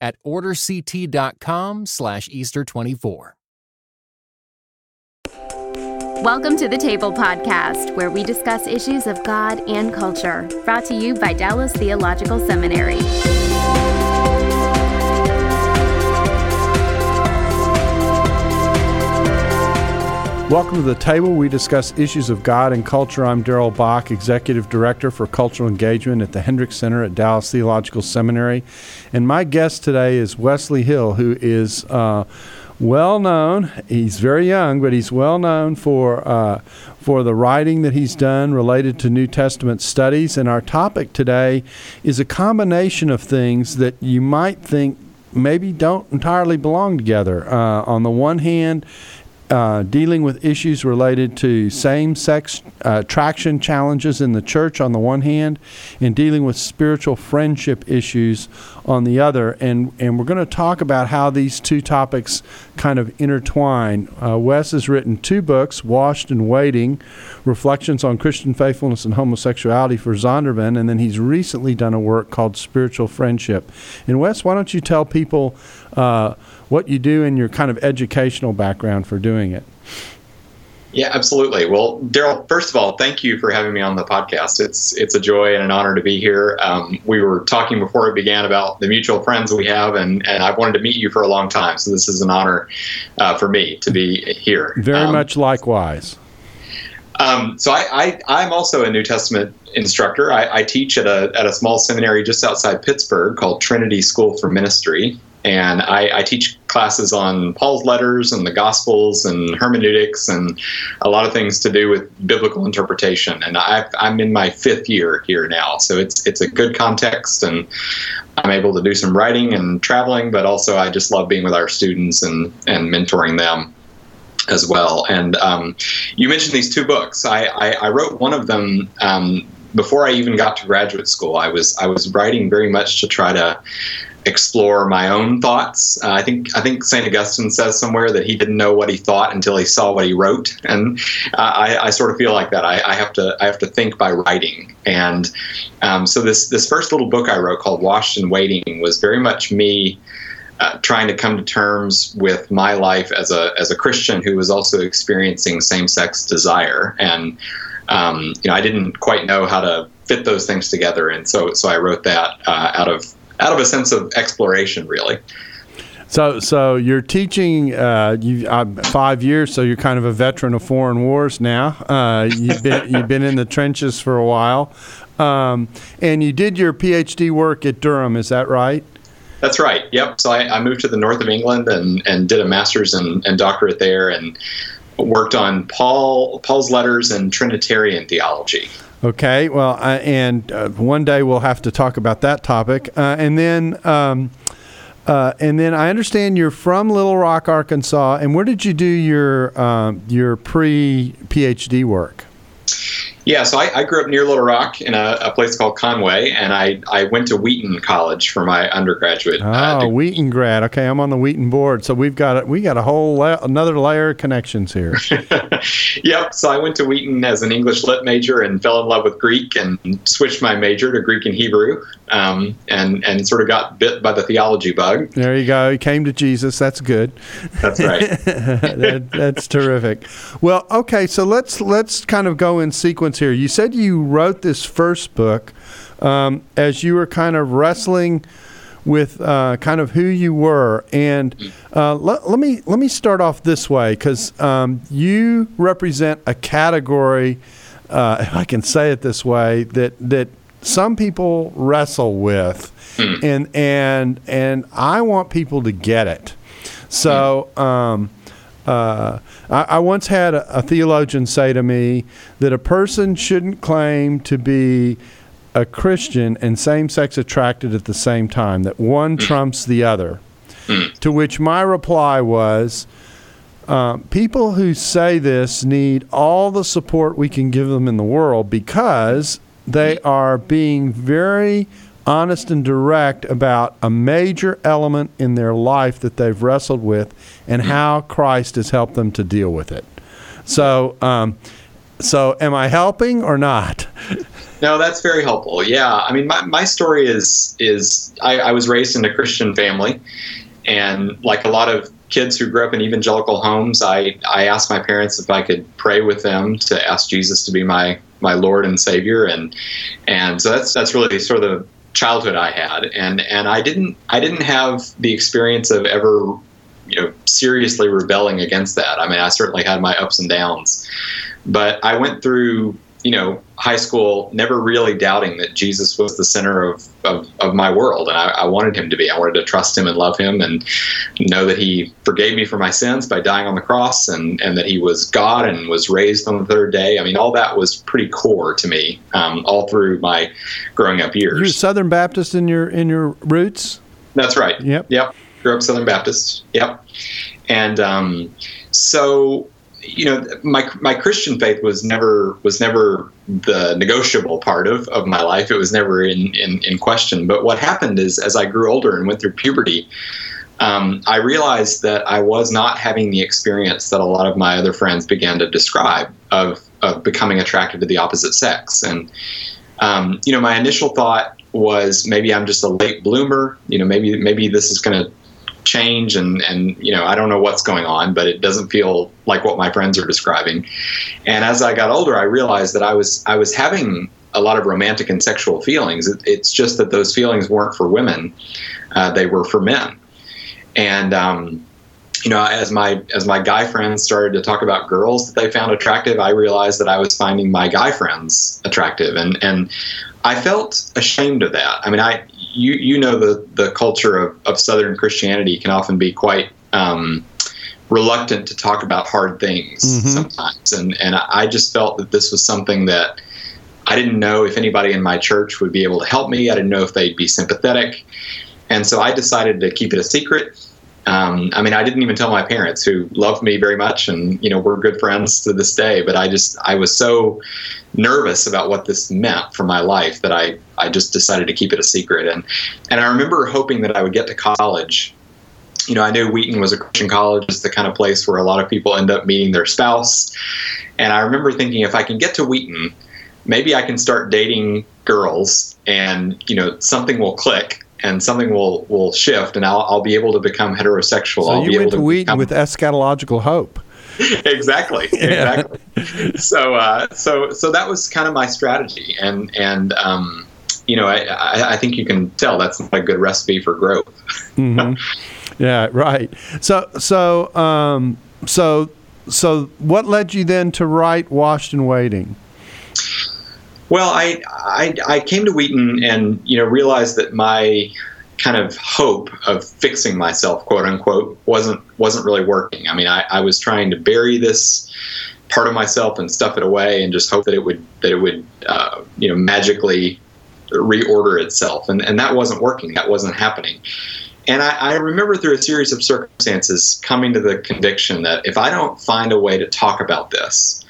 at orderct.com slash Easter24. Welcome to the Table Podcast, where we discuss issues of God and culture, brought to you by Dallas Theological Seminary. Welcome to the table. We discuss issues of God and culture. I'm Darrell Bock, Executive Director for Cultural Engagement at the Hendricks Center at Dallas Theological Seminary. And my guest today is Wesley Hill, who is uh, well known. He's very young, but he's well known for, uh, for the writing that he's done related to New Testament studies. And our topic today is a combination of things that you might think maybe don't entirely belong together. Uh, on the one hand, uh, dealing with issues related to same sex uh, attraction challenges in the church on the one hand, and dealing with spiritual friendship issues on the other. And, and we're going to talk about how these two topics kind of intertwine. Uh, Wes has written two books Washed and Waiting Reflections on Christian Faithfulness and Homosexuality for Zondervan, and then he's recently done a work called Spiritual Friendship. And Wes, why don't you tell people? Uh, what you do and your kind of educational background for doing it. Yeah, absolutely. Well, Darrell, first of all, thank you for having me on the podcast. It's it's a joy and an honor to be here. Um, we were talking before it began about the mutual friends we have, and, and I've wanted to meet you for a long time. So this is an honor uh, for me to be here. Very um, much likewise. Um, so I, I, am also a New Testament instructor. I, I, teach at a, at a small seminary just outside Pittsburgh called Trinity School for Ministry and I, I, teach classes on Paul's letters and the Gospels and hermeneutics and a lot of things to do with biblical interpretation. And I, am in my fifth year here now, so it's it's a good context, and I'm able to do some writing and traveling, but also I just love being with our students and and mentoring them as well. And um, you mentioned these two books. I, I, I wrote one of them. Um, before I even got to graduate school, I was I was writing very much to try to explore my own thoughts. Uh, I think I think Saint Augustine says somewhere that he didn't know what he thought until he saw what he wrote, and uh, I, I, sort of feel like that. I, I, have to I have to think by writing, and um, so this this first little book I wrote called Washed and Waiting was very much me. Uh, trying to come to terms with my life as a as a Christian who was also experiencing same sex desire, and um, you know I didn't quite know how to fit those things together, and so so I wrote that uh, out of out of a sense of exploration, really. So, so you're teaching uh, you uh, five years, so you're kind of a veteran of foreign wars now. Uh, you've been you've been in the trenches for a while, um, and you did your PhD work at Durham. Is that right? That's right. Yep. So I, I moved to the north of England and, and did a master's and, and doctorate there, and worked on Paul Paul's letters and Trinitarian theology. Okay, well, uh, and uh, one day we'll have to talk about that topic. Uh, and then, um, uh, and then I understand you're from Little Rock, Arkansas. And where did you do your um, your pre PhD work? Yeah, so I, I, grew up near Little Rock in a, a, place called Conway, and I, I went to Wheaton College for my undergraduate. Uh, oh, uh, Wheaton grad. Okay, I'm on the Wheaton board, so we've got a, we got a whole la- another layer of connections here. yep. So I went to Wheaton as an English lit major and fell in love with Greek and switched my major to Greek and Hebrew, um, and and sort of got bit by the theology bug. There you go. He came to Jesus. That's good. That's right. that, that's terrific. Well, okay. So let's let's kind of go in sequence sequence here. You said you wrote this first book um, as you were kind of wrestling with uh, kind of who you were, and uh, let, let, me let me start off this way because um, you represent a category, uh, if I can say it this way, that that some people wrestle with, mm. and and and I want people to get it. So. Um, uh, I, I, once had a, a, theologian say to me that a person shouldn't claim to be a Christian and same sex attracted at the same time, that one mm. trumps the other. Mm. To which my reply was, uh, people who say this need all the support we can give them in the world because they are being very honest and direct about a major element in their life that they've wrestled with and how Christ has helped them to deal with it. So, um, so am I helping or not? No, that's very helpful. Yeah, I mean, my, my story is is I, I was raised in a Christian family, and like a lot of kids who grew up in evangelical homes, I, I asked my parents if I could pray with them to ask Jesus to be my my Lord and Savior, and and so that's that's really sort of the childhood I had, and and I didn't I didn't have the experience of ever you know seriously rebelling against that. I mean, I certainly had my ups and downs, but I went through you know, high school, never really doubting that Jesus was the center of, of, of my world. And I, I, wanted him to be. I wanted to trust him and love him and know that he forgave me for my sins by dying on the cross and, and that he was God and was raised on the third day. I mean, all that was pretty core to me um, all through my growing up years. You're Southern Baptist in your, in your roots? That's right. Yep. Yep. Grew up Southern Baptist. Yep. And um, so you know my my Christian faith was never was never the negotiable part of, of my life. It was never in, in, in question. But what happened is as I grew older and went through puberty, um, I realized that I was not having the experience that a lot of my other friends began to describe of of becoming attracted to the opposite sex. And um, you know, my initial thought was maybe I'm just a late bloomer. You know, maybe maybe this is going to change and and you know I don't know what's going on, but it doesn't feel like what my friends are describing. And as I got older, I realized that I was I was having a lot of romantic and sexual feelings. It, it's just that those feelings weren't for women; uh, they were for men. And um, you know, as my as my guy friends started to talk about girls that they found attractive, I realized that I was finding my guy friends attractive, and and I felt ashamed of that. I mean, I you you know the the culture of, of Southern Christianity can often be quite um, reluctant to talk about hard things mm-hmm. sometimes, and and I just felt that this was something that I didn't know if anybody in my church would be able to help me. I didn't know if they'd be sympathetic, and so I decided to keep it a secret. Um, I mean, I didn't even tell my parents, who loved me very much, and you know we're good friends to this day. But I just I was so nervous about what this meant for my life that I I just decided to keep it a secret. And and I remember hoping that I would get to college. You know, I knew Wheaton was a Christian college, it's the kind of place where a lot of people end up meeting their spouse. And I remember thinking, if I can get to Wheaton, maybe I can start dating girls, and you know, something will click and something will will shift, and I'll I'll be able to become heterosexual. So I'll you went to, to Wheaton become, with eschatological hope. exactly, exactly. so uh, so so that was kind of my strategy, and and um, you know I, I, I think you can tell that's not a good recipe for growth. mm-hmm. Yeah, right. So so um, so so what led you then to write Washed and Waiting? Well, I, I, I came to Wheaton and you know realized that my kind of hope of fixing myself, quote unquote, wasn't wasn't really working. I mean, I, I was trying to bury this part of myself and stuff it away, and just hope that it would that it would uh, you know magically reorder itself, and and that wasn't working. That wasn't happening. And I, I remember through a series of circumstances coming to the conviction that if I don't find a way to talk about this,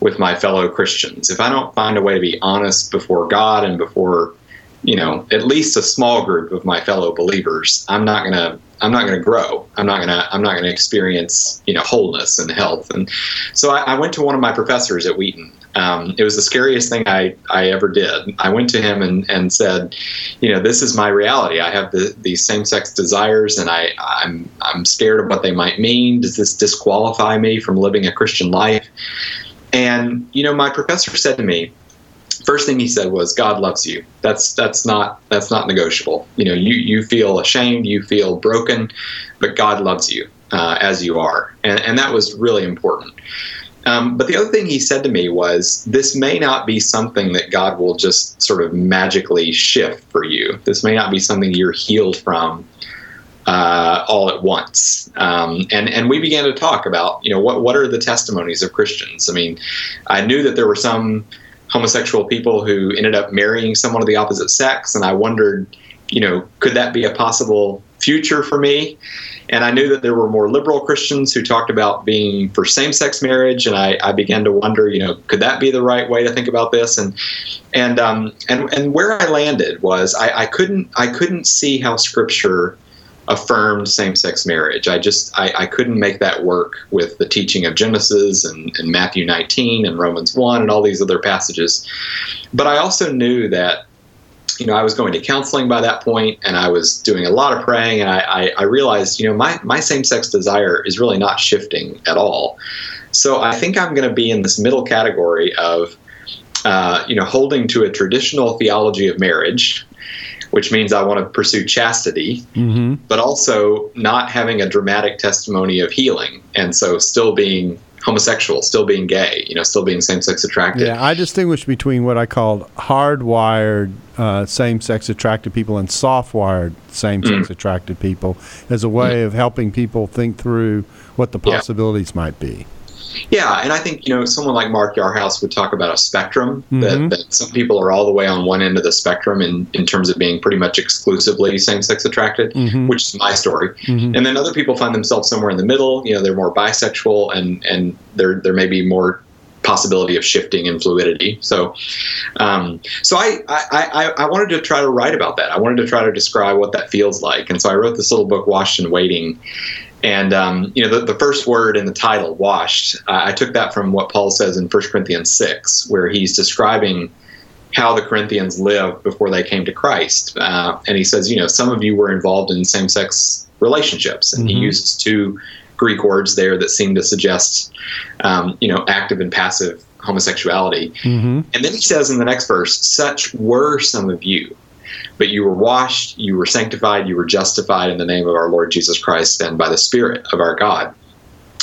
with my fellow Christians. If I don't find a way to be honest before God and before, you know, at least a small group of my fellow believers, I'm not gonna I'm not gonna grow. I'm not gonna I'm not gonna experience you know wholeness and health. And so I, I went to one of my professors at Wheaton. Um, it was the scariest thing I, I ever did. I went to him and, and said, you know, this is my reality. I have the, these same sex desires and I, I'm, I'm scared of what they might mean. Does this disqualify me from living a Christian life? And you know, my professor said to me, first thing he said was, "God loves you." That's that's not that's not negotiable. You know, you you feel ashamed, you feel broken, but God loves you uh, as you are, and and that was really important. Um, but the other thing he said to me was, "This may not be something that God will just sort of magically shift for you. This may not be something you're healed from uh, all at once. Um, and and we began to talk about you know what what are the testimonies of Christians. I mean, I knew that there were some homosexual people who ended up marrying someone of the opposite sex, and I wondered, you know, could that be a possible future for me. And I knew that there were more liberal Christians who talked about being for same sex marriage. And I, I, began to wonder, you know, could that be the right way to think about this? And and um, and and where I landed was I, I couldn't I couldn't see how Scripture affirmed same-sex marriage. I just I, I, couldn't make that work with the teaching of Genesis and, and, Matthew 19 and Romans 1 and all these other passages. But I also knew that you know I was going to counseling by that point and I was doing a lot of praying and I, I, I realized you know my, my same-sex desire is really not shifting at all. So I think I'm going to be in this middle category of uh, you know holding to a traditional theology of marriage which means I want to pursue chastity, mm-hmm. but also not having a dramatic testimony of healing. And so still being homosexual, still being gay, you know, still being same sex attracted. Yeah, I distinguish between what I call hardwired uh, same sex attracted people and soft wired same sex mm. attracted people as a way mm. of helping people think through what the possibilities yeah. might be. Yeah, and I think you know someone like Mark Yarhouse would talk about a spectrum mm-hmm. that, that, some people are all the way on one end of the spectrum in, in terms of being pretty much exclusively same-sex attracted, mm-hmm. which is my story, mm-hmm. and then other people find themselves somewhere in the middle. You know, they're more bisexual, and and there there may be more possibility of shifting and fluidity. So, um, so I, I, I, I, wanted to try to write about that. I wanted to try to describe what that feels like. And so I wrote this little book, Washed and Waiting. And um, you know, the, the, first word in the title, "washed," uh, I took that from what Paul says in 1 Corinthians six, where he's describing how the Corinthians lived before they came to Christ. Uh, and he says, you know, some of you were involved in same-sex relationships, and mm-hmm. he uses two Greek words there that seem to suggest, um, you know, active and passive homosexuality. Mm-hmm. And then he says in the next verse, "Such were some of you." But you were washed, you were sanctified, you were justified in the name of our Lord Jesus Christ and by the Spirit of our God.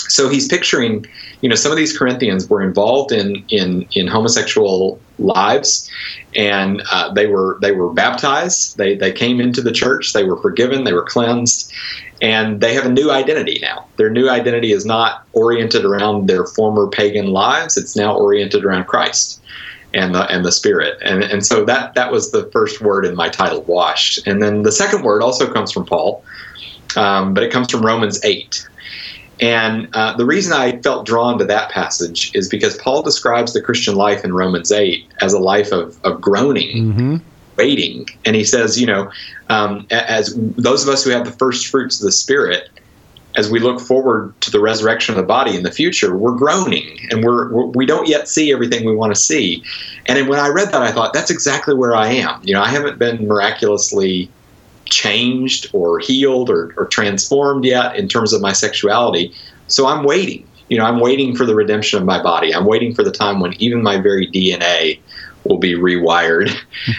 So he's picturing, you know, some of these Corinthians were involved in in in homosexual lives, and uh, they were they were baptized. They they came into the church. They were forgiven. They were cleansed, and they have a new identity now. Their new identity is not oriented around their former pagan lives. It's now oriented around Christ and the and the spirit. And and so that that was the first word in my title washed. And then the second word also comes from paul um, but it comes from romans 8 and uh, the reason i felt drawn to that passage is because paul describes the christian life in romans 8 as a life of, of groaning mm-hmm. waiting. And he says you know um, as those of us who have the first fruits of the spirit as we look forward to the resurrection of the body in the future, we're groaning and we're, we're we don't yet see everything we want to see. And when I read that, I thought that's exactly where I am. You know, I haven't been miraculously changed or healed or, or transformed yet in terms of my sexuality. So I'm waiting. You know, I'm waiting for the redemption of my body. I'm waiting for the time when even my very DNA will be rewired,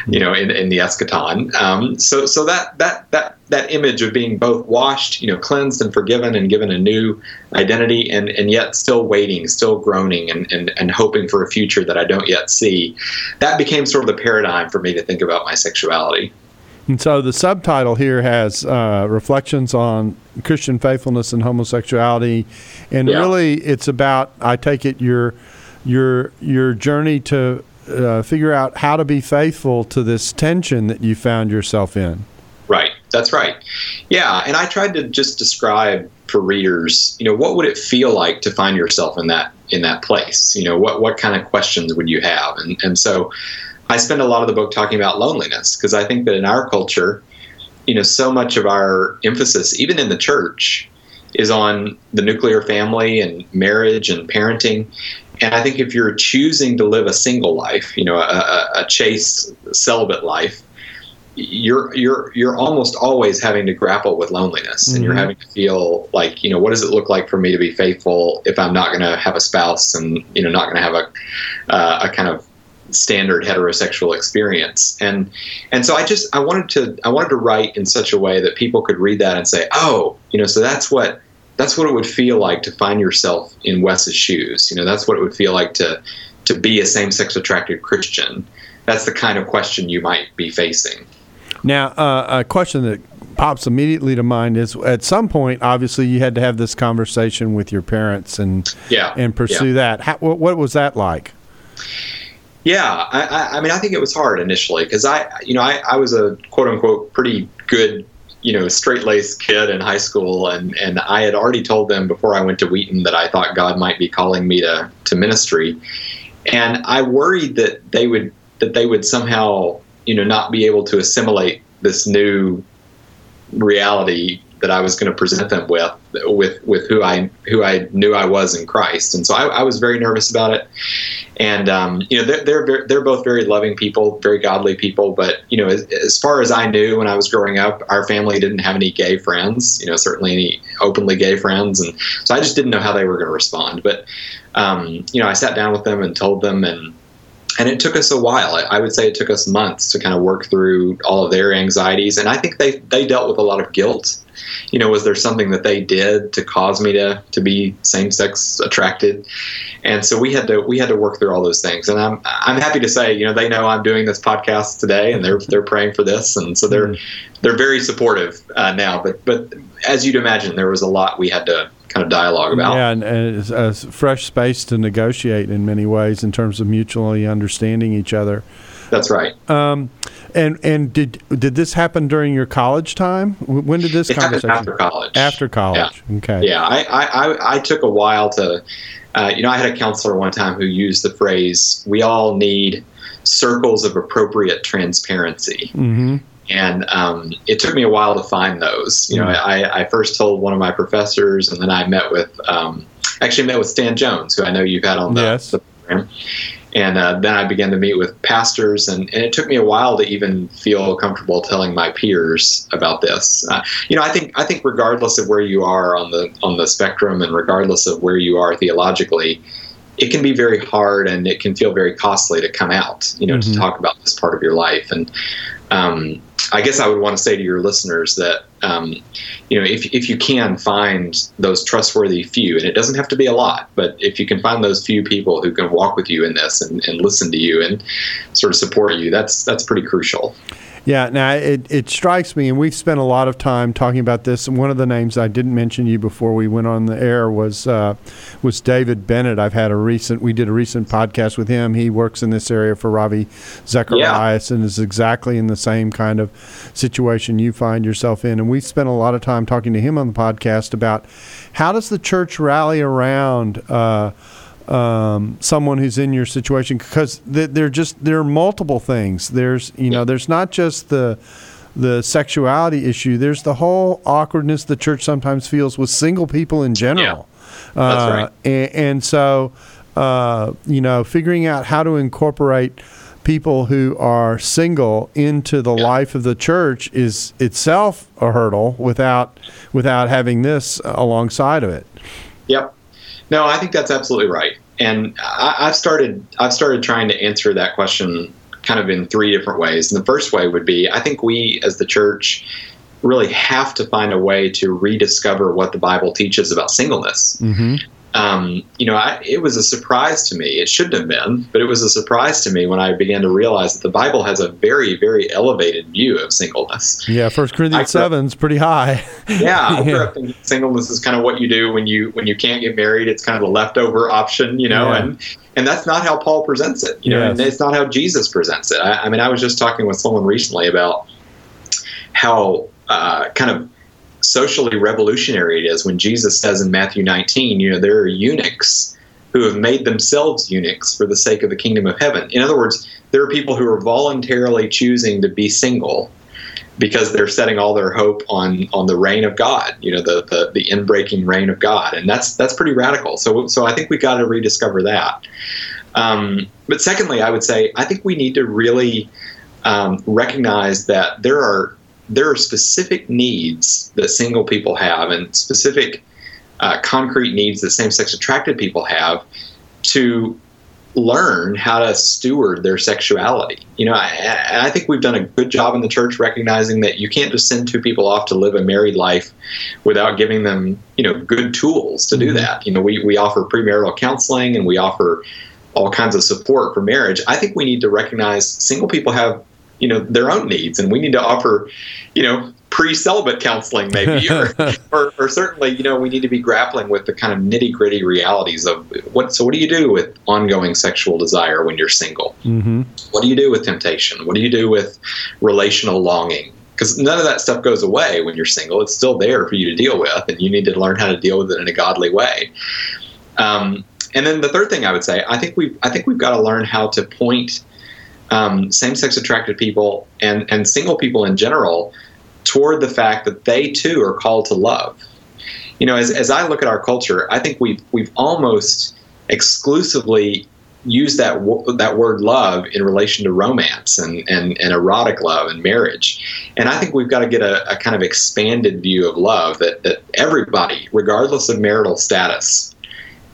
you know, in, in the eschaton. Um, so, so that that that that image of being both washed, you know, cleansed and forgiven, and given a new identity, and and yet still waiting, still groaning, and and and hoping for a future that I don't yet see, that became sort of the paradigm for me to think about my sexuality. And so the subtitle here has uh, reflections on Christian faithfulness and homosexuality, and yeah. really it's about I take it your your your journey to uh, figure out how to be faithful to this tension that you found yourself in. Right. That's right. Yeah, and I tried to just describe for readers, you know, what would it feel like to find yourself in that in that place? You know, what what kind of questions would you have? And and so I spend a lot of the book talking about loneliness because I think that in our culture, you know, so much of our emphasis, even in the church, is on the nuclear family and marriage and parenting. And I think if you're choosing to live a single life, you know, a, a chaste celibate life, you're you're you're almost always having to grapple with loneliness, mm-hmm. and you're mm-hmm. having to feel like, you know, what does it look like for me to be faithful if I'm not going to have a spouse and you know not going to have a uh, a kind of standard heterosexual experience and and so i just i wanted to i wanted to write in such a way that people could read that and say oh you know so that's what that's what it would feel like to find yourself in Wes's shoes. You know, that's what it would feel like to to be a same-sex attracted Christian. That's the kind of question you might be facing. Now, uh, a question that pops immediately to mind is: at some point, obviously, you had to have this conversation with your parents and yeah, and pursue yeah. that. How, what, what was that like? Yeah, I, I mean, I think it was hard initially because I, you know, I, I was a quote unquote pretty good you know straight laced kid in high school, and and I had already told them before I went to Wheaton that I thought God might be calling me to to ministry, and I worried that they would that they would somehow you know not be able to assimilate this new reality that I was going to present them with, with with who I who I knew I was in Christ, and so I, I was very nervous about it. And um, you know, they're, they're they're both very loving people, very godly people. But you know, as, as, far as I knew when I was growing up, our family didn't have any gay friends. You know, certainly any openly gay friends, and so I just didn't know how they were going to respond. But um, you know, I sat down with them and told them and and it took us a while. I would say it took us months to kind of work through all of their anxieties, and I think they they dealt with a lot of guilt. You know, was there something that they did to cause me to to be same sex attracted? And so we had to we had to work through all those things. And I'm I'm happy to say, you know, they know I'm doing this podcast today, and they're they're praying for this, and so they're mm-hmm. they're very supportive uh, now. But but as you'd imagine, there was a lot we had to kind of dialogue about. Yeah, and, and it's a fresh space to negotiate in many ways in terms of mutually understanding each other. That's right. Um, and and did did this happen during your college time? When did this it conversation? After college. After college. Yeah. Okay. Yeah, I, I, I took a while to, uh, you know, I had a counselor one time who used the phrase, "We all need circles of appropriate transparency." Mm-hmm and um, it took me a while to find those. You know, mm. I, I, first told one of my professors, and then I met with um, actually met with Stan Jones, who I know you've had on the, yes. the program. And uh, then I began to meet with pastors, and, and it took me a while to even feel comfortable telling my peers about this. Uh, you know, I think I think regardless of where you are on the on the spectrum, and regardless of where you are theologically, it can be very hard and it can feel very costly to come out. You know, mm-hmm. to talk about this part of your life, and um, I guess I would want to say to your listeners that um, you know if if you can find those trustworthy few, and it doesn't have to be a lot, but if you can find those few people who can walk with you in this and, and listen to you and sort of support you, that's that's pretty crucial. Yeah, now it, it strikes me, and we've spent a lot of time talking about this. And one of the names I didn't mention you before we went on the air was uh, was David Bennett. I've had a recent we did a recent podcast with him. He works in this area for Ravi Zacharias yeah. and is exactly in the same kind of situation you find yourself in. And we spent a lot of time talking to him on the podcast about how does the church rally around. Uh, um, someone who's in your situation because they're just there are multiple things. There's you know there's not just the the sexuality issue. There's the whole awkwardness the church sometimes feels with single people in general. Yeah. That's uh, right. And, and so uh, you know figuring out how to incorporate people who are single into the yeah. life of the church is itself a hurdle without without having this alongside of it. Yep. No, I think that's absolutely right. And I, I've started I've started trying to answer that question kind of in three different ways. And the first way would be I think we as the church really have to find a way to rediscover what the Bible teaches about singleness. Mm-hmm um, you know, I, it was a surprise to me. It shouldn't have been, but it was a surprise to me when I began to realize that the Bible has a very, very elevated view of singleness. Yeah, First Corinthians seven is pretty high. yeah, I grew up thinking singleness is kind of what you do when you when you can't get married. It's kind of a leftover option, you know, yeah. and and that's not how Paul presents it. You know, and it's not how Jesus presents it. I, I mean, I was just talking with someone recently about how uh, kind of socially revolutionary it is when Jesus says in Matthew 19, you know, there are eunuchs who have made themselves eunuchs for the sake of the kingdom of heaven. In other words, there are people who are voluntarily choosing to be single because they're setting all their hope on on the reign of God, you know, the the, the inbreaking reign of God, and that's that's pretty radical. So so I think we got to rediscover that. Um, but secondly, I would say I think we need to really um, recognize that there are there are specific needs that single people have and specific uh, concrete needs that same sex attracted people have to learn how to steward their sexuality. You know, I, I, think we've done a good job in the church recognizing that you can't just send two people off to live a married life without giving them, you know, good tools to do mm-hmm. that. You know, we, we offer premarital counseling and we offer all kinds of support for marriage. I think we need to recognize single people have you know their own needs and we need to offer you know pre-celibate counseling maybe or, or, or, certainly you know we need to be grappling with the kind of nitty-gritty realities of what so what do you do with ongoing sexual desire when you're single mm-hmm. what do you do with temptation what do you do with relational longing because none of that stuff goes away when you're single. It's still there for you to deal with, and you need to learn how to deal with it in a godly way. Um, and then the third thing I would say, I think we I think we've got to learn how to point um, same-sex attracted people and and single people in general toward the fact that they too are called to love. You know, as, as I look at our culture, I think we've we've almost exclusively used that that word love in relation to romance and, and, and erotic love and marriage. And I think we've got to get a, a kind of expanded view of love that, that everybody, regardless of marital status,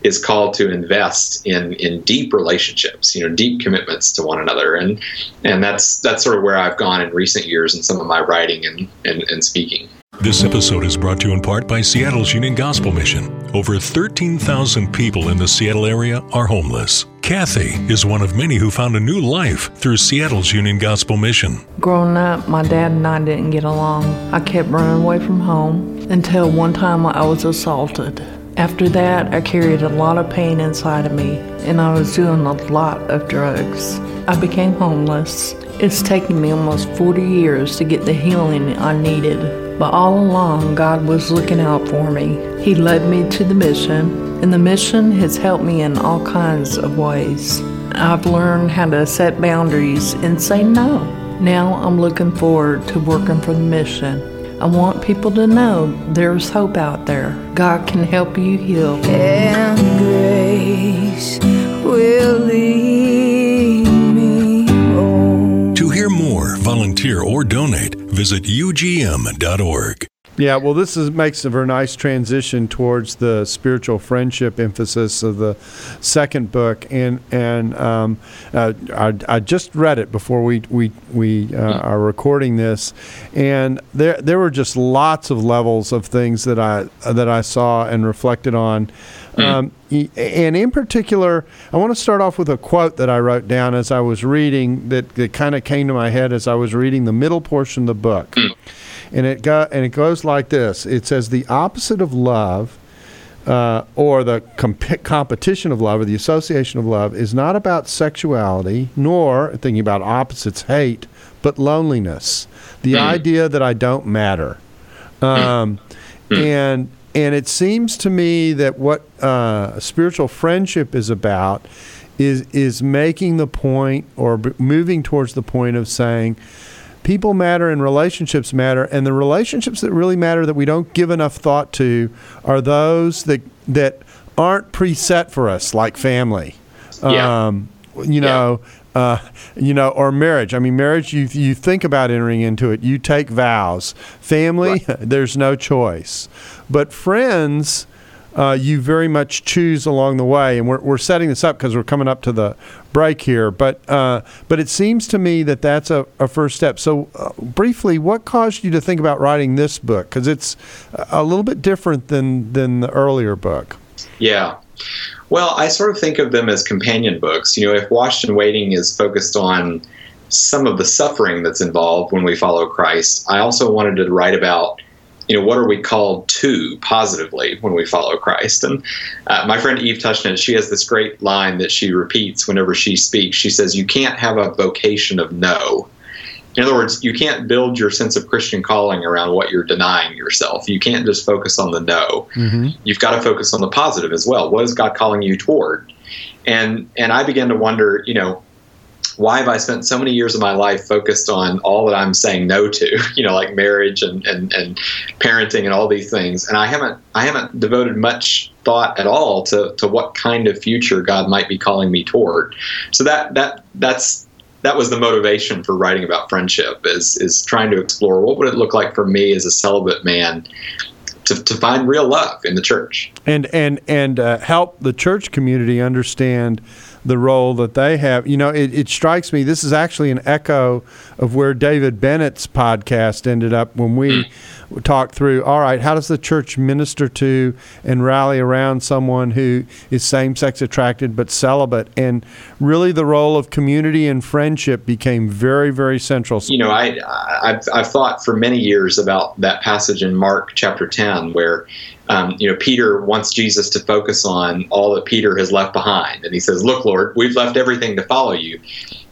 is called to invest in in deep relationships, you know, deep commitments to one another, and and that's that's sort of where I've gone in recent years in some of my writing and and, and speaking. This episode is brought to you in part by Seattle's Union Gospel Mission. Over 13,000 people in the Seattle area are homeless. Kathy is one of many who found a new life through Seattle's Union Gospel Mission. Growing up, my dad and I didn't get along. I kept running away from home until one time I was assaulted. After that, I carried a lot of pain inside of me, and I was doing a lot of drugs. I became homeless. It's taken me almost 40 years to get the healing I needed, but all along, God was looking out for me. He led me to the mission, and the mission has helped me in all kinds of ways. I've learned how to set boundaries and say no. Now I'm looking forward to working for the mission. I want people to know there's hope out there. God can help you heal. And grace will lead me home. To hear more, volunteer, or donate, visit ugm.org. Yeah, well, this is, makes a very nice transition towards the spiritual friendship emphasis of the second book, and and um, uh, I, I, just read it before we we we uh, are recording this, and there there were just lots of levels of things that I that I saw and reflected on. Um, and in particular, I want to start off with a quote that I wrote down as I was reading that, that kind of came to my head as I was reading the middle portion of the book and it got and it goes like this. It says the opposite of love, uh, or the comp- competition of love, or the association of love, is not about sexuality, nor thinking about opposites, hate, but loneliness. The mm. idea that I don't matter, um, mm. and and it seems to me that what uh, spiritual friendship is about is is making the point or b- moving towards the point of saying people matter and relationships matter and the relationships that really matter that we don't give enough thought to are those that that aren't preset for us like family yeah. um, you know yeah. Uh, you know, or marriage. I mean, marriage. You you think about entering into it. You take vows. Family, right. there's no choice. But friends, uh, you very much choose along the way. And we're, we're setting this up because we're coming up to the break here. But uh, but it seems to me that that's a, a first step. So uh, briefly, what caused you to think about writing this book? Because it's a little bit different than than the earlier book. Yeah. Well, I sort of think of them as companion books. You know, if Washed and Waiting is focused on some of the suffering that's involved when we follow Christ, I also wanted to write about you know, what are we called to positively when we follow Christ? And uh, my friend Eve Tushnet, she has this great line that she repeats whenever she speaks. She says, You can't have a vocation of no. In other words, you can't build your sense of Christian calling around what you're denying yourself. You can't just focus on the no. Mm-hmm. You've got to focus on the positive as well. What is God calling you toward? And and I began to wonder, you know, why have I spent so many years of my life focused on all that I'm saying no to, you know, like marriage and, and, and parenting and all these things. And I haven't I haven't devoted much thought at all to, to what kind of future God might be calling me toward. So that that that's that was the motivation for writing about friendship is is trying to explore what would it look like for me as a celibate man to, to find real love in the church and and and uh, help the church community understand the role that they have. You know, it, it strikes me this is actually an echo of where David Bennett's podcast ended up when we talked through. All right, how does the church minister to and rally around someone who is same-sex attracted but celibate? And really, the role of community and friendship became very, very central. You know, I I've, I've thought for many years about that passage in Mark chapter ten where um, you know, Peter wants Jesus to focus on all that Peter has left behind. And he says, Look, Lord, we've left everything to follow you.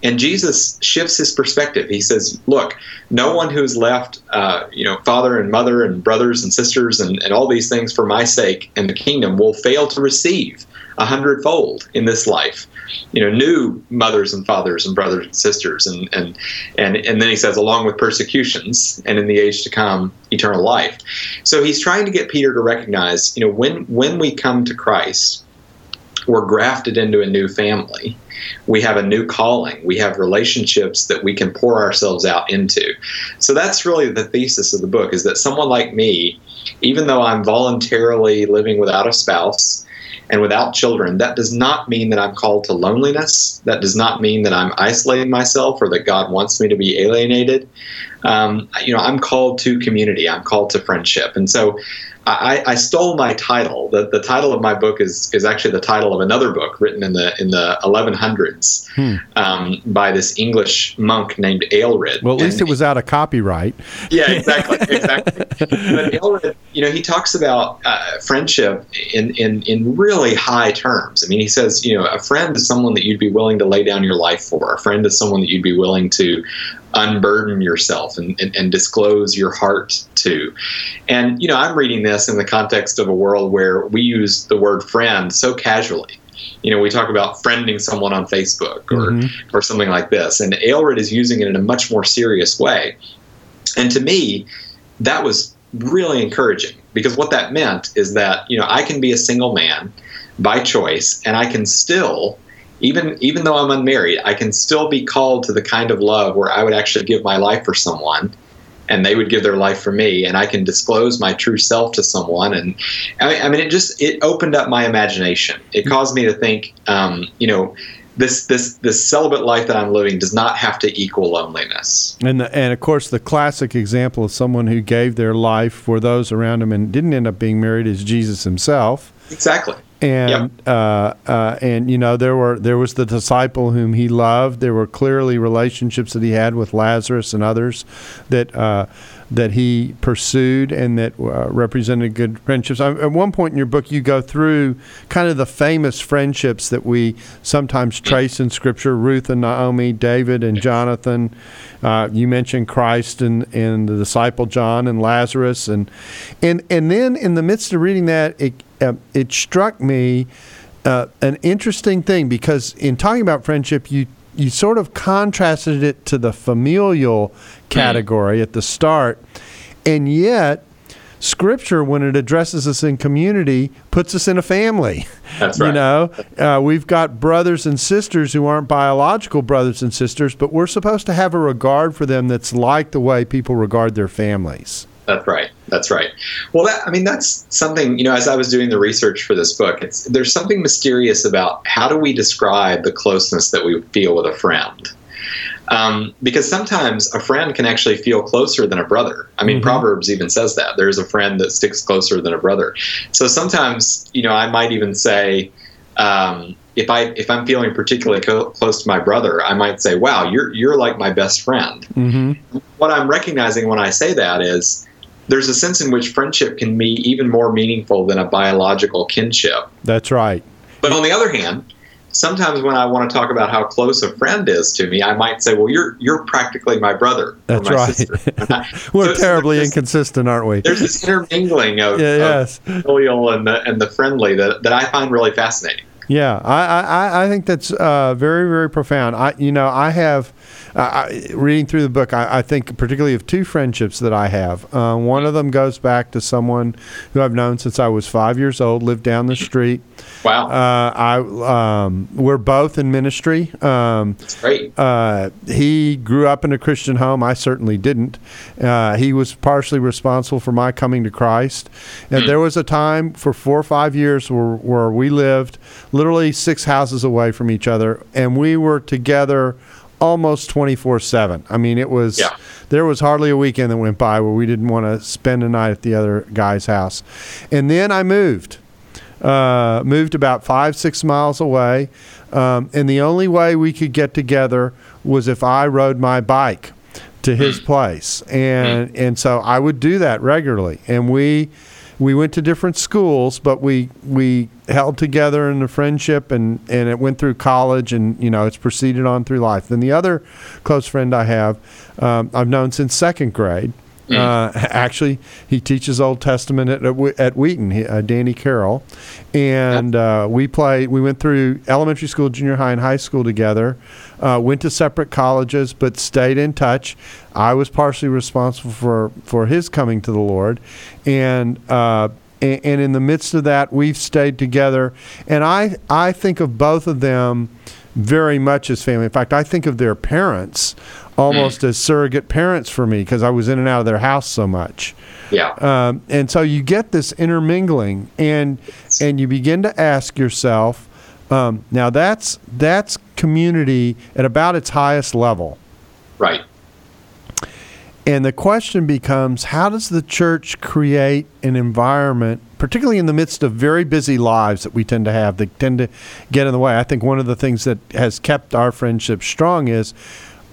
And Jesus shifts his perspective. He says, "Look, no one who's left, uh, you know, father and mother and brothers and sisters and, and all these things for my sake in the kingdom will fail to receive a hundredfold in this life. You know, new mothers and fathers and brothers and sisters, and and and and then he says, along with persecutions, and in the age to come, eternal life. So he's trying to get Peter to recognize, you know, when when we come to Christ, we're grafted into a new family. We have a new calling. We have relationships that we can pour ourselves out into. So that's really the thesis of the book is that someone like me even though i'm voluntarily living without a spouse and without children that does not mean that i'm called to loneliness. That does not mean that i'm isolating myself or that god wants me to be alienated. Um, you know i'm called to community. I'm called to friendship. And so I, I, stole my title. The, the title of my book is, is actually the title of another book written in the in the 1100s hmm. um, by this English monk named Aelred. Well, at least and it was out of copyright. Yeah, exactly, exactly. but Aelred, you know, he talks about uh, friendship in, in in really high terms. I mean, he says, you know, a friend is someone that you'd be willing to lay down your life for. A friend is someone that you'd be willing to unburden yourself and, and, and, disclose your heart to. And, you know, I'm reading this in the context of a world where we use the word friend so casually. You know, we talk about friending someone on Facebook or, mm-hmm. or something like this. And Aelred is using it in a much more serious way. And to me, that was really encouraging because what that meant is that, you know, I can be a single man by choice and I can still even even though I'm unmarried, I can still be called to the kind of love where I would actually give my life for someone and they would give their life for me and I can disclose my true self to someone and I mean it just it opened up my imagination. It caused me to think um, you know this this this celibate life that I'm living does not have to equal loneliness. And the, and of course the classic example of someone who gave their life for those around him and didn't end up being married is Jesus himself. Exactly and yep. uh, uh, and you know there were there was the disciple whom he loved. There were clearly relationships that he had with Lazarus and others that uh, that he pursued and that uh, represented good friendships. At one point in your book, you go through kind of the famous friendships that we sometimes trace in Scripture: Ruth and Naomi, David and Jonathan. Uh, you mentioned Christ and, and the disciple John and Lazarus, and and and then in the midst of reading that, it uh, it struck me uh, an interesting thing because in talking about friendship, you you sort of contrasted it to the familial category at the start, and yet Scripture, when it addresses us in community, puts us in a family. That's right. You know, uh, we've got brothers and sisters who aren't biological brothers and sisters, but we're supposed to have a regard for them that's like the way people regard their families. That's right. That's right. Well, that, I mean, that's something, you know, as I was doing the research for this book, it's, there's something mysterious about how do we describe the closeness that we feel with a friend? Um, because sometimes a friend can actually feel closer than a brother. I mean, mm-hmm. Proverbs even says that there's a friend that sticks closer than a brother. So sometimes, you know, I might even say, um, if I if I'm feeling particularly co- close to my brother, I might say, "Wow, you're you're like my best friend." Mm-hmm. What I'm recognizing when I say that is there's a sense in which friendship can be even more meaningful than a biological kinship. That's right. But on the other hand, sometimes when I want to talk about how close a friend is to me, I might say, "Well, you're you're practically my brother." That's my right. We're so terribly inconsistent, aren't we? There's this intermingling of, yeah, yes. of filial and the and the friendly that, that I find really fascinating. Yeah, I I, I think that's uh, very very profound. I you know I have uh, reading through the book, I, I, think particularly of two friendships that I have. Uh, one of them goes back to someone who I've known since I was five years old, lived down the street. Wow. Uh, I um, we're both in ministry. Um, That's great. Uh, he grew up in a Christian home. I certainly didn't. Uh, he was partially responsible for my coming to Christ. And mm. there was a time for four or five years where, where we lived literally six houses away from each other, and we were together almost 24 7. I mean, it was, yeah. there was hardly a weekend that went by where we didn't want to spend a night at the other guy's house. And then I moved, uh, moved about five, six miles away. Um, and the only way we could get together was if I rode my bike to his mm. place. And, mm. and so I would do that regularly. And we, we went to different schools, but we we held together in the friendship, and and it went through college, and you know it's proceeded on through life. Then the other close friend I have, um, I've known since second grade. Uh, actually, he teaches Old Testament at, at Wheaton, he, uh, Danny Carroll, and uh, we played. We went through elementary school, junior high, and high school together. Uh, went to separate colleges, but stayed in touch. I was partially responsible for for his coming to the Lord, and. Uh, and, and in the midst of that, we've stayed together, and I I think of both of them very much as family. In fact, I think of their parents almost as surrogate parents for me because I was in and out of their house so much. Yeah. Um, and so you get this intermingling, and and you begin to ask yourself, um, now that's that's community at about its highest level. Right. And the question becomes how does the church create an environment, particularly in the midst of very busy lives that we tend to have, that tend to get in the way? I think one of the things that has kept our friendship strong is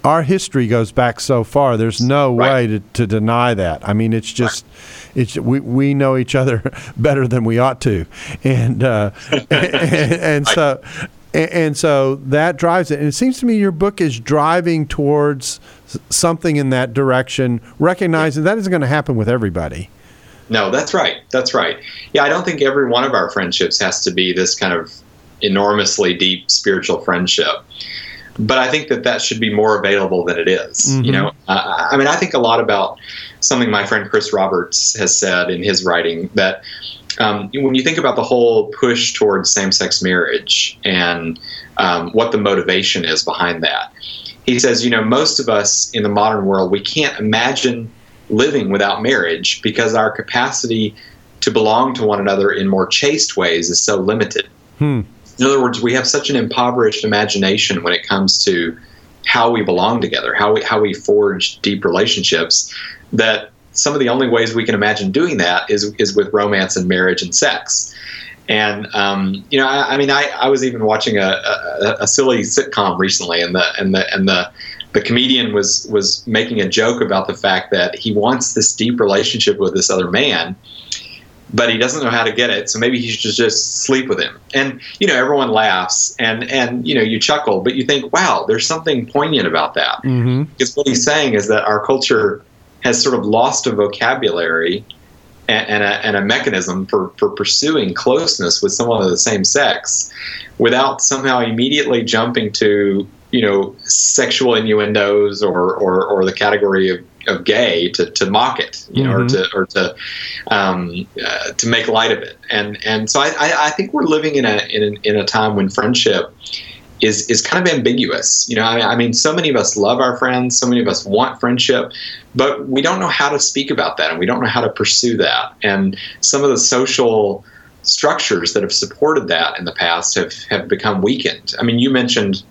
our history goes back so far. There's no Right. way to, to deny that. I mean, it's just, it's we, we know each other better than we ought to, and uh, and, and so and, and so that drives it. And it seems to me your book is driving towards something in that direction, recognizing that isn't going to happen with everybody. No, that's right. That's right. Yeah, I don't think every one of our friendships has to be this kind of enormously deep spiritual friendship. But I think that that should be more available than it is. You know, uh, I mean, I think a lot about something my friend Chris Roberts has said in his writing that um, when you think about the whole push towards same-sex marriage and um, what the motivation is behind that, he says, you know, most of us in the modern world we can't imagine living without marriage because our capacity to belong to one another in more chaste ways is so limited. In other words, we have such an impoverished imagination when it comes to how we belong together, how we how we forge deep relationships, that some of the only ways we can imagine doing that is is with romance and marriage and sex. And um, you know, I, I mean, I, I was even watching a, a, a silly sitcom recently, and the and the and the the comedian was was making a joke about the fact that he wants this deep relationship with this other man, but he doesn't know how to get it. So maybe he should just sleep with him. And you know, everyone laughs and and you know, you chuckle, but you think, wow, there's something poignant about that. Mm-hmm. Because what he's saying is that our culture has sort of lost a vocabulary and, and, a, and a mechanism for, for pursuing closeness with someone of the same sex without somehow immediately jumping to you know sexual innuendos or, or, or the category of, of gay to, to mock it you know or to or to um, uh, to make light of it and and so I, I, I think we're living in a, in in a time when friendship is is kind of ambiguous. You know, I, I mean, so many of us love our friends, so many of us want friendship, but we don't know how to speak about that, and we don't know how to pursue that. And some of the social structures that have supported that in the past have have become weakened. I mean, you mentioned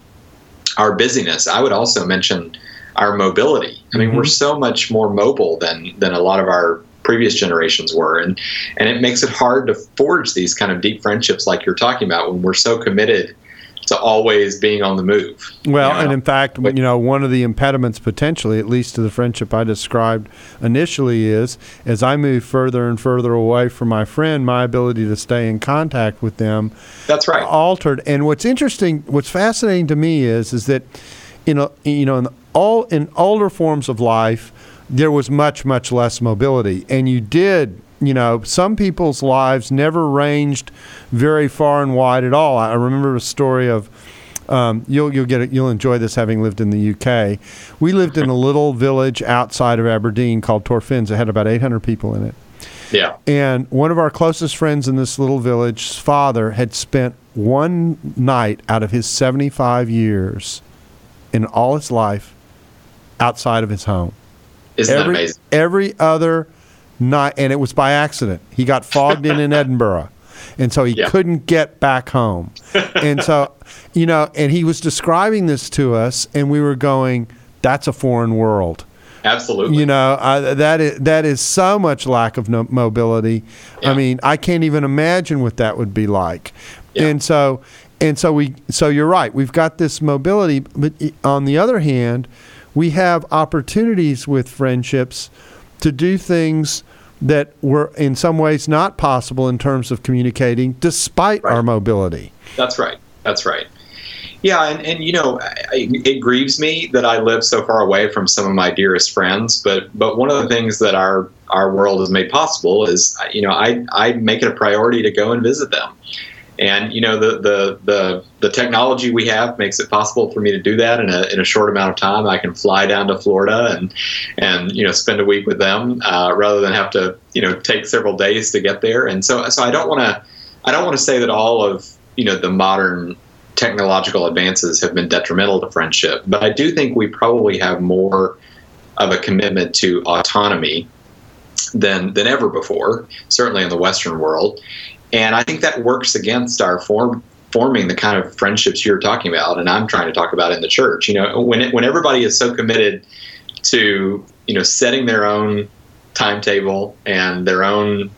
our busyness. I would also mention our mobility. I mean, we're mm-hmm. so much more mobile than than a lot of our previous generations were and and it makes it hard to forge these kind of deep friendships like you're talking about when we're so committed to always being on the move. Well, you know? and in fact, you know, one of the impediments potentially, at least to the friendship I described initially, is as I move further and further away from my friend, my ability to stay in contact with them that's right. altered. And what's interesting, what's fascinating to me is, is that, you know, you know, in all in older forms of life, there was much, much less mobility, and you did. You know, some people's lives never ranged very far and wide at all. I remember a story of um, you'll you'll get it, you'll enjoy this having lived in the UK. We lived in a little village outside of Aberdeen called Torphins. It had about 800 people in it. Yeah. And one of our closest friends in this little village's father had spent one night out of his 75 years in all his life outside of his home. Isn't that amazing? every other night, and it was by accident. He got fogged in in Edinburgh. And so he Yeah. couldn't get back home. And so, you know, and he was describing this to us, and we were going, that's a foreign world. Absolutely. You know, uh, that is that is so much lack of no- mobility. I mean, I can't even imagine what that would be like. Yeah. And so, and so we, so you're right. We've got this mobility, but on the other hand, we have opportunities with friendships to do things that were in some ways not possible in terms of communicating despite Right. our mobility. That's right. That's right. Yeah, and, and you know, I, it grieves me that I live so far away from some of my dearest friends. But but one of the things that our our world has made possible is, you know, I I make it a priority to go and visit them. And you know, the the the the technology we have makes it possible for me to do that in a in a short amount of time. I can fly down to Florida and and you know spend a week with them uh, rather than have to you know take several days to get there. And so so I don't want to I don't want to say that all of you know the modern technological advances have been detrimental to friendship, but I do think we probably have more of a commitment to autonomy than than ever before, certainly in the Western world. And I think that works against our form forming the kind of friendships you're talking about, and I'm trying to talk about in the church. You know, when it, when everybody is so committed to you know setting their own timetable and their own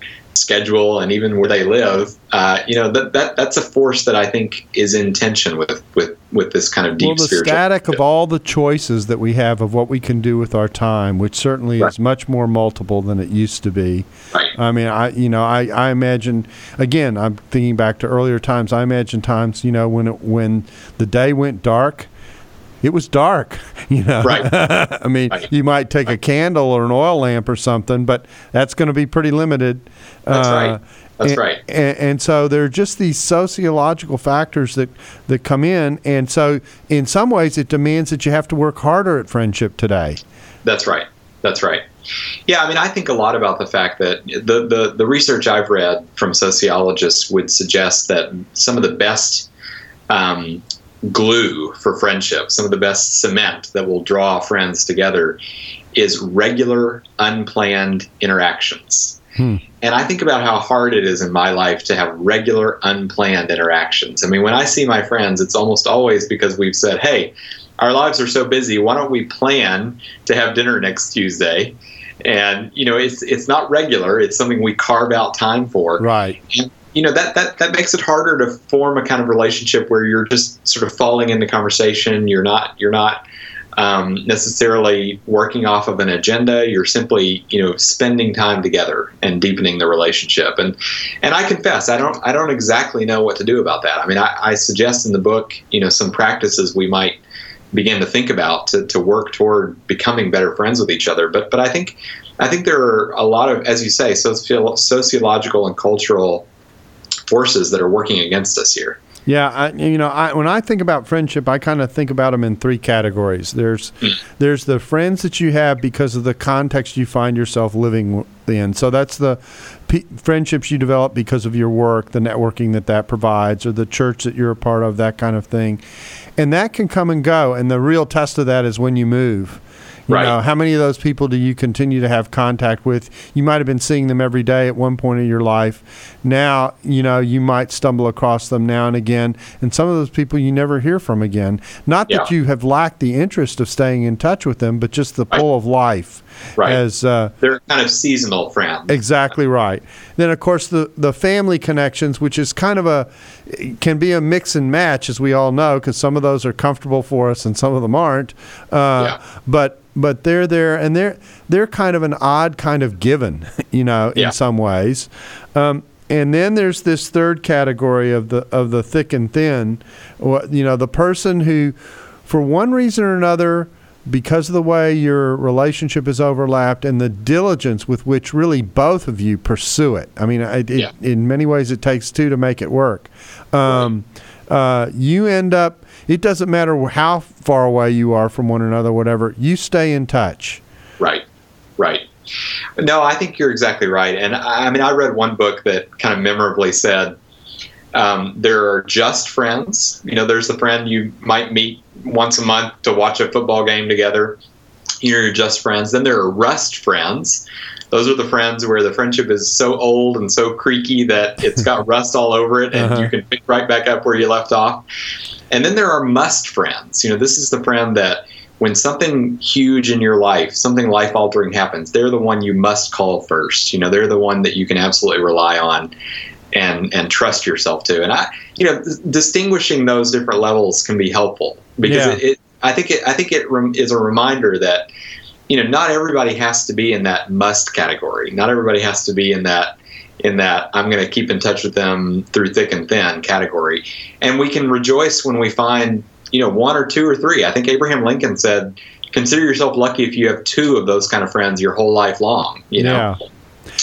schedule and even where they live, uh, you know that, that that's a force that I think is in tension with with with this kind of deep well, the spiritual. static of all the choices that we have of what we can do with our time, which certainly is much more multiple than it used to be. Right. I mean, I you know, I, I imagine again, I'm thinking back to earlier times. I imagine times, you know, when it, when the day went dark, it was dark. You know, Right. I mean, Right. you might take a candle or an oil lamp or something, but that's going to be pretty limited. That's right. That's and, right. And, and so there are just these sociological factors that that come in, and so in some ways it demands that you have to work harder at friendship today. That's right. That's right. Yeah, I mean, I think a lot about the fact that the, the, the research I've read from sociologists would suggest that some of the best um, glue for friendship, some of the best cement that will draw friends together, is regular, unplanned interactions. Hmm. And I think about how hard it is in my life to have regular, unplanned interactions. I mean, when I see my friends, it's almost always because we've said, hey, our lives are so busy. Why don't we plan to have dinner next Tuesday? And you know, it's it's not regular. It's something we carve out time for. Right. And, you know that that that makes it harder to form a kind of relationship where you're just sort of falling into conversation. You're not you're not um, necessarily working off of an agenda. You're simply you know spending time together and deepening the relationship. And and I confess I don't I don't exactly know what to do about that. I mean I, I suggest in the book you know some practices we might begin to think about to, to work toward becoming better friends with each other. But but I think I think there are a lot of, as you say, socio- sociological and cultural forces that are working against us here. Yeah, I, you know, I, when I think about friendship, I kind of think about them in three categories. There's hmm. there's the friends that you have because of the context you find yourself living in. So that's the p- friendships you develop because of your work, the networking that that provides, or the church that you're a part of, that kind of thing. And that can come and go. And the real test of that is when you move. You Right. know, how many of those people do you continue to have contact with? You might have been seeing them every day at one point in your life. Now, you know, you might stumble across them now and again, and some of those people you never hear from again. Not that you have lacked the interest of staying in touch with them, but just the pull of life Right. as uh, They're kind of seasonal friends. Exactly right. Then, of course, the the family connections, which is kind of a can be a mix and match, as we all know, because some of those are comfortable for us and some of them aren't. Uh, Yeah. But but they're there, and they're they're kind of an odd kind of given, you know, in Yeah. some ways. Um, and then there's this third category of the of the thick and thin, you know, the person who, for one reason or another, because of the way your relationship is overlapped and the diligence with which really both of you pursue it. I mean, it, it, in many ways, it takes two to make it work. Um, uh, you end up. It doesn't matter how far away you are from one another, whatever. You stay in touch. Right, right. No, I think you're exactly right. And I I mean, I read one book that kind of memorably said um, there are just friends. You know, there's the friend you might meet once a month to watch a football game together. You're just friends. Then there are rust friends. Those are the friends where the friendship is so old and so creaky that it's got rust all over it, and Uh-huh. you can pick right back up where you left off. And then there are must friends. You know, this is the friend that when something huge in your life, something life altering happens, they're the one you must call first. You know, they're the one that you can absolutely rely on and and trust yourself to. And I, you know, dis- distinguishing those different levels can be helpful because Yeah. it, it I think it I think it rem- is a reminder that you know, not everybody has to be in that must category. Not everybody has to be in that in that I'm going to keep in touch with them through thick and thin category. And we can rejoice when we find, you know, one or two or three. I think Abraham Lincoln said, consider yourself lucky if you have two of those kind of friends your whole life long, you know. Yeah.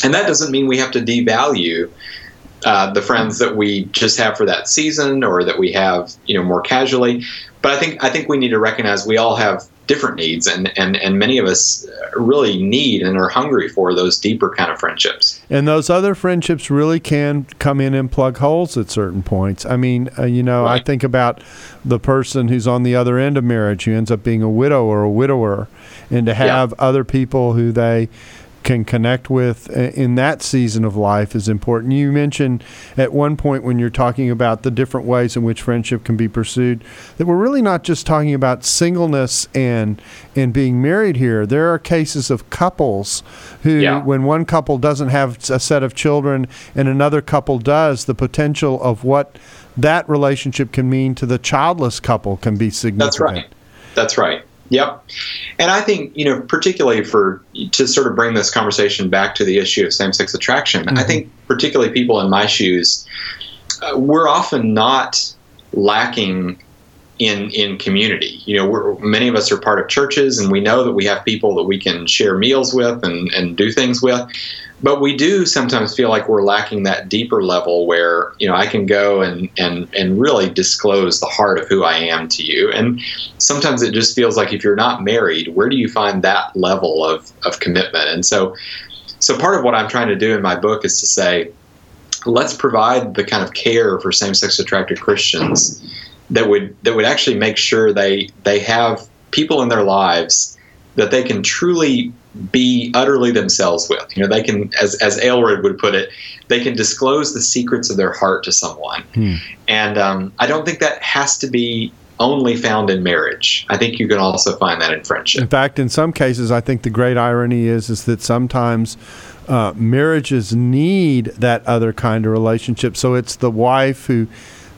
And that doesn't mean we have to devalue uh, the friends that we just have for that season or that we have, you know, more casually. But I think I think we need to recognize we all have different needs, and and and many of us really need and are hungry for those deeper kind of friendships. And those other friendships really can come in and plug holes at certain points. I mean, uh, you know, I think about the person who's on the other end of marriage who ends up being a widow or a widower, and to have other people who they can connect with uh, in that season of life is important. You mentioned at one point when you're talking about the different ways in which friendship can be pursued that we're really not just talking about singleness and and being married here. There are cases of couples who Yeah. when one couple doesn't have a set of children and another couple does, the potential of what that relationship can mean to the childless couple can be significant. That's right. That's right. Yep. And I think, you know, particularly for to sort of bring this conversation back to the issue of same sex attraction, I think, particularly people in my shoes, uh, we're often not lacking in in community. You know, many of us are part of churches, and we know that we have people that we can share meals with and, and do things with. But we do sometimes feel like we're lacking that deeper level where you know I can go and and and really disclose the heart of who I am to you. And sometimes it just feels like if you're not married, where do you find that level of of commitment? And so, so part of what I'm trying to do in my book is to say, let's provide the kind of care for same-sex attracted Christians that would that would actually make sure they they have people in their lives that they can truly be utterly themselves with. You know, they can, as as Aelred would put it, they can disclose the secrets of their heart to someone. And um, I don't think that has to be only found in marriage. I think you can also find that in friendship. In fact, in some cases, I think the great irony is is that sometimes uh, marriages need that other kind of relationship. So it's the wife who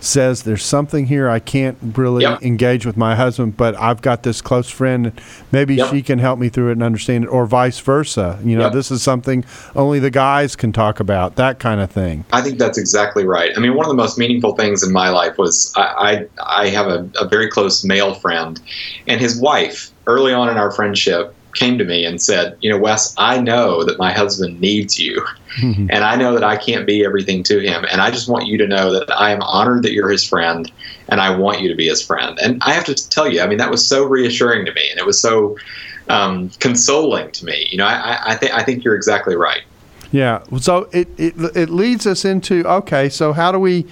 says, "There's something here I can't really Yep. engage with my husband, but I've got this close friend. and Maybe Yep. she can help me through it and understand it, or vice versa. You know, Yep. this is something only the guys can talk about. That kind of thing. I think that's exactly right. I mean, one of the most meaningful things in my life was I, I, I have a, a very close male friend, and his wife, early on in our friendship, came to me and said, You know, Wes, I know that my husband needs you, and I know that I can't be everything to him, and I just want you to know that I am honored that you're his friend, and I want you to be his friend. And I have to tell you, I mean, that was so reassuring to me, and it was so um, consoling to me. You know, I, I, think I think you're exactly right. Yeah. So it, it it leads us into okay. So how do we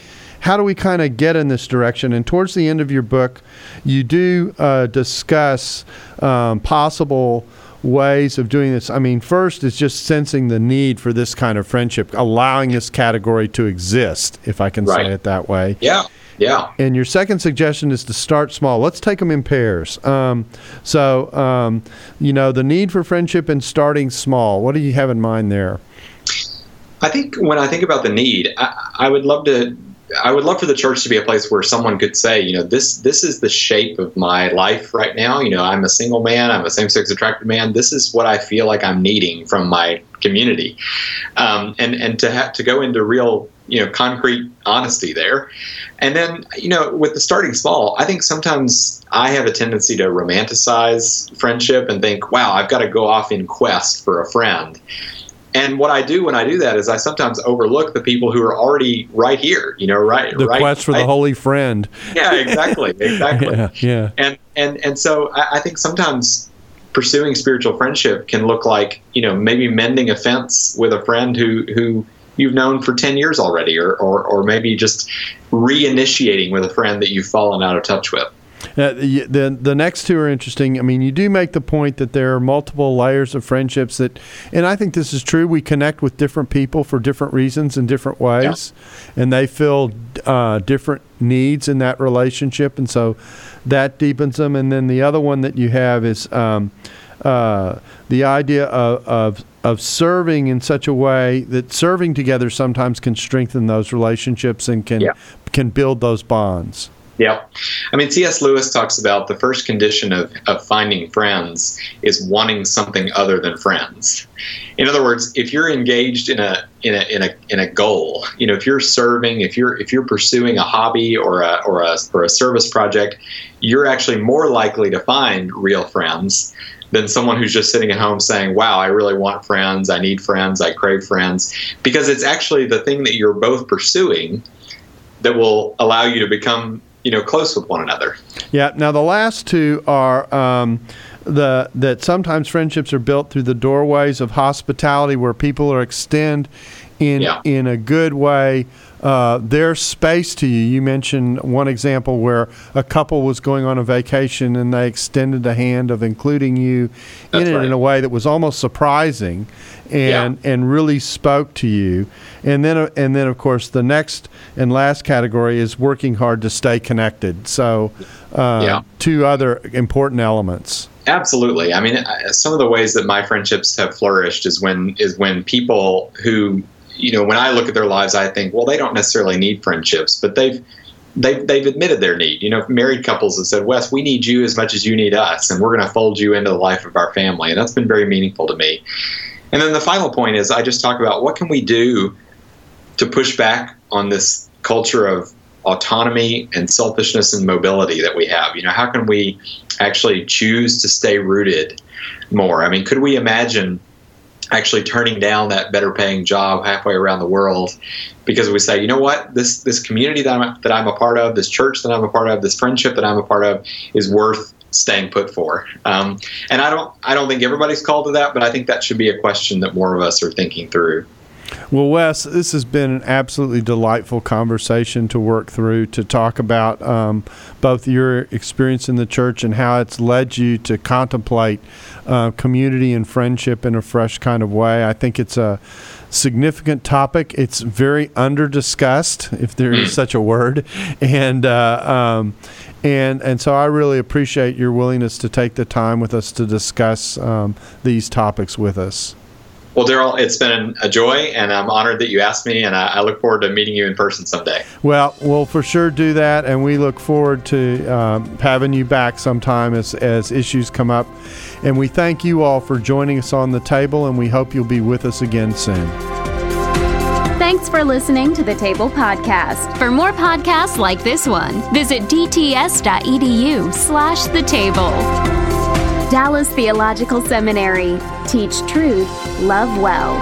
how do we kind of get in this direction? And towards the end of your book, you do uh, discuss um, possible ways of doing this. I mean, first is just sensing the need for this kind of friendship, allowing this category to exist, if I can Right. say it that way. Yeah, yeah. And your second suggestion is to start small. Let's take them in pairs. Um, so, um, you know, the need for friendship and starting small. What do you have in mind there? I think when I think about the need, I, I would love to. I would love for the church to be a place where someone could say, you know, this this is the shape of my life right now. You know, I'm a single man. I'm a same-sex attracted man. This is what I feel like I'm needing from my community, um, and and to have to go into real, you know, concrete honesty there, and then you know, with the starting small, I think sometimes I have a tendency to romanticize friendship and think, wow, I've got to go off in quest for a friend. And what I do when I do that is I sometimes overlook the people who are already right here, you know, right, The right. quest for the holy friend. Yeah, exactly, exactly. Yeah, yeah. And and and so I, I think sometimes pursuing spiritual friendship can look like you know maybe mending a fence with a friend who who you've known for 10 years already or, or, or maybe just reinitiating with a friend that you've fallen out of touch with Uh, the, the the next two are interesting. I mean, you do make the point that there are multiple layers of friendships that, and I think this is true. We connect with different people for different reasons in different ways, and they fill uh, different needs in that relationship, and so that deepens them. And then the other one that you have is um, uh, the idea of, of of serving in such a way that serving together sometimes can strengthen those relationships and can Yeah. can build those bonds. Yep. I mean, C.S. Lewis talks about the first condition of, of finding friends is wanting something other than friends. In other words, if you're engaged in a in a in a in a goal, you know, if you're serving, if you're if you're pursuing a hobby or a or a or a service project, you're actually more likely to find real friends than someone who's just sitting at home saying, "Wow, I really want friends. I need friends. I crave friends." Because it's actually the thing that you're both pursuing that will allow you to become you know close with one another. Yeah. Now the last two are um, the that sometimes friendships are built through the doorways of hospitality, where people are extend in Yeah. in a good way. Uh, their space to you. You mentioned one example where a couple was going on a vacation and they extended the hand of including you That's in it in a way that was almost surprising and and really spoke to you. And then uh, and then of course the next and last category is working hard to stay connected. So uh, Yeah. two other important elements. Absolutely. I mean, some of the ways that my friendships have flourished is when is when people who, you know, when I look at their lives, I think, well, they don't necessarily need friendships, but they've they've they've admitted their need. You know, married couples have said, "Wes, we need you as much as you need us, and we're going to fold you into the life of our family," and that's been very meaningful to me. And then the final point is, I just talk about what can we do to push back on this culture of autonomy and selfishness and mobility that we have. You know, how can we actually choose to stay rooted more? I mean, could we imagine actually turning down that better paying job halfway around the world because we say, you know what, this this community that I'm that I'm a part of, this church that I'm a part of, this friendship that I'm a part of is worth staying put for. Um, and I don't I don't think everybody's called to that, but I think that should be a question that more of us are thinking through. Well, Wes, this has been an absolutely delightful conversation to work through to talk about um, both your experience in the church and how it's led you to contemplate uh, community and friendship in a fresh kind of way. I think it's a significant topic. It's very under discussed, if there is such a word, and uh, um, and and so I really appreciate your willingness to take the time with us to discuss um, these topics with us. Well, Darrell, it's been a joy, and I'm honored that you asked me, and I, I look forward to meeting you in person someday. Well, we'll for sure do that, and we look forward to um, having you back sometime as, as issues come up. And we thank you all for joining us on the table, and we hope you'll be with us again soon. Thanks for listening to the Table Podcast. For more podcasts like this one, visit dts.edu slash the table. Dallas Theological Seminary. Teach truth, love well.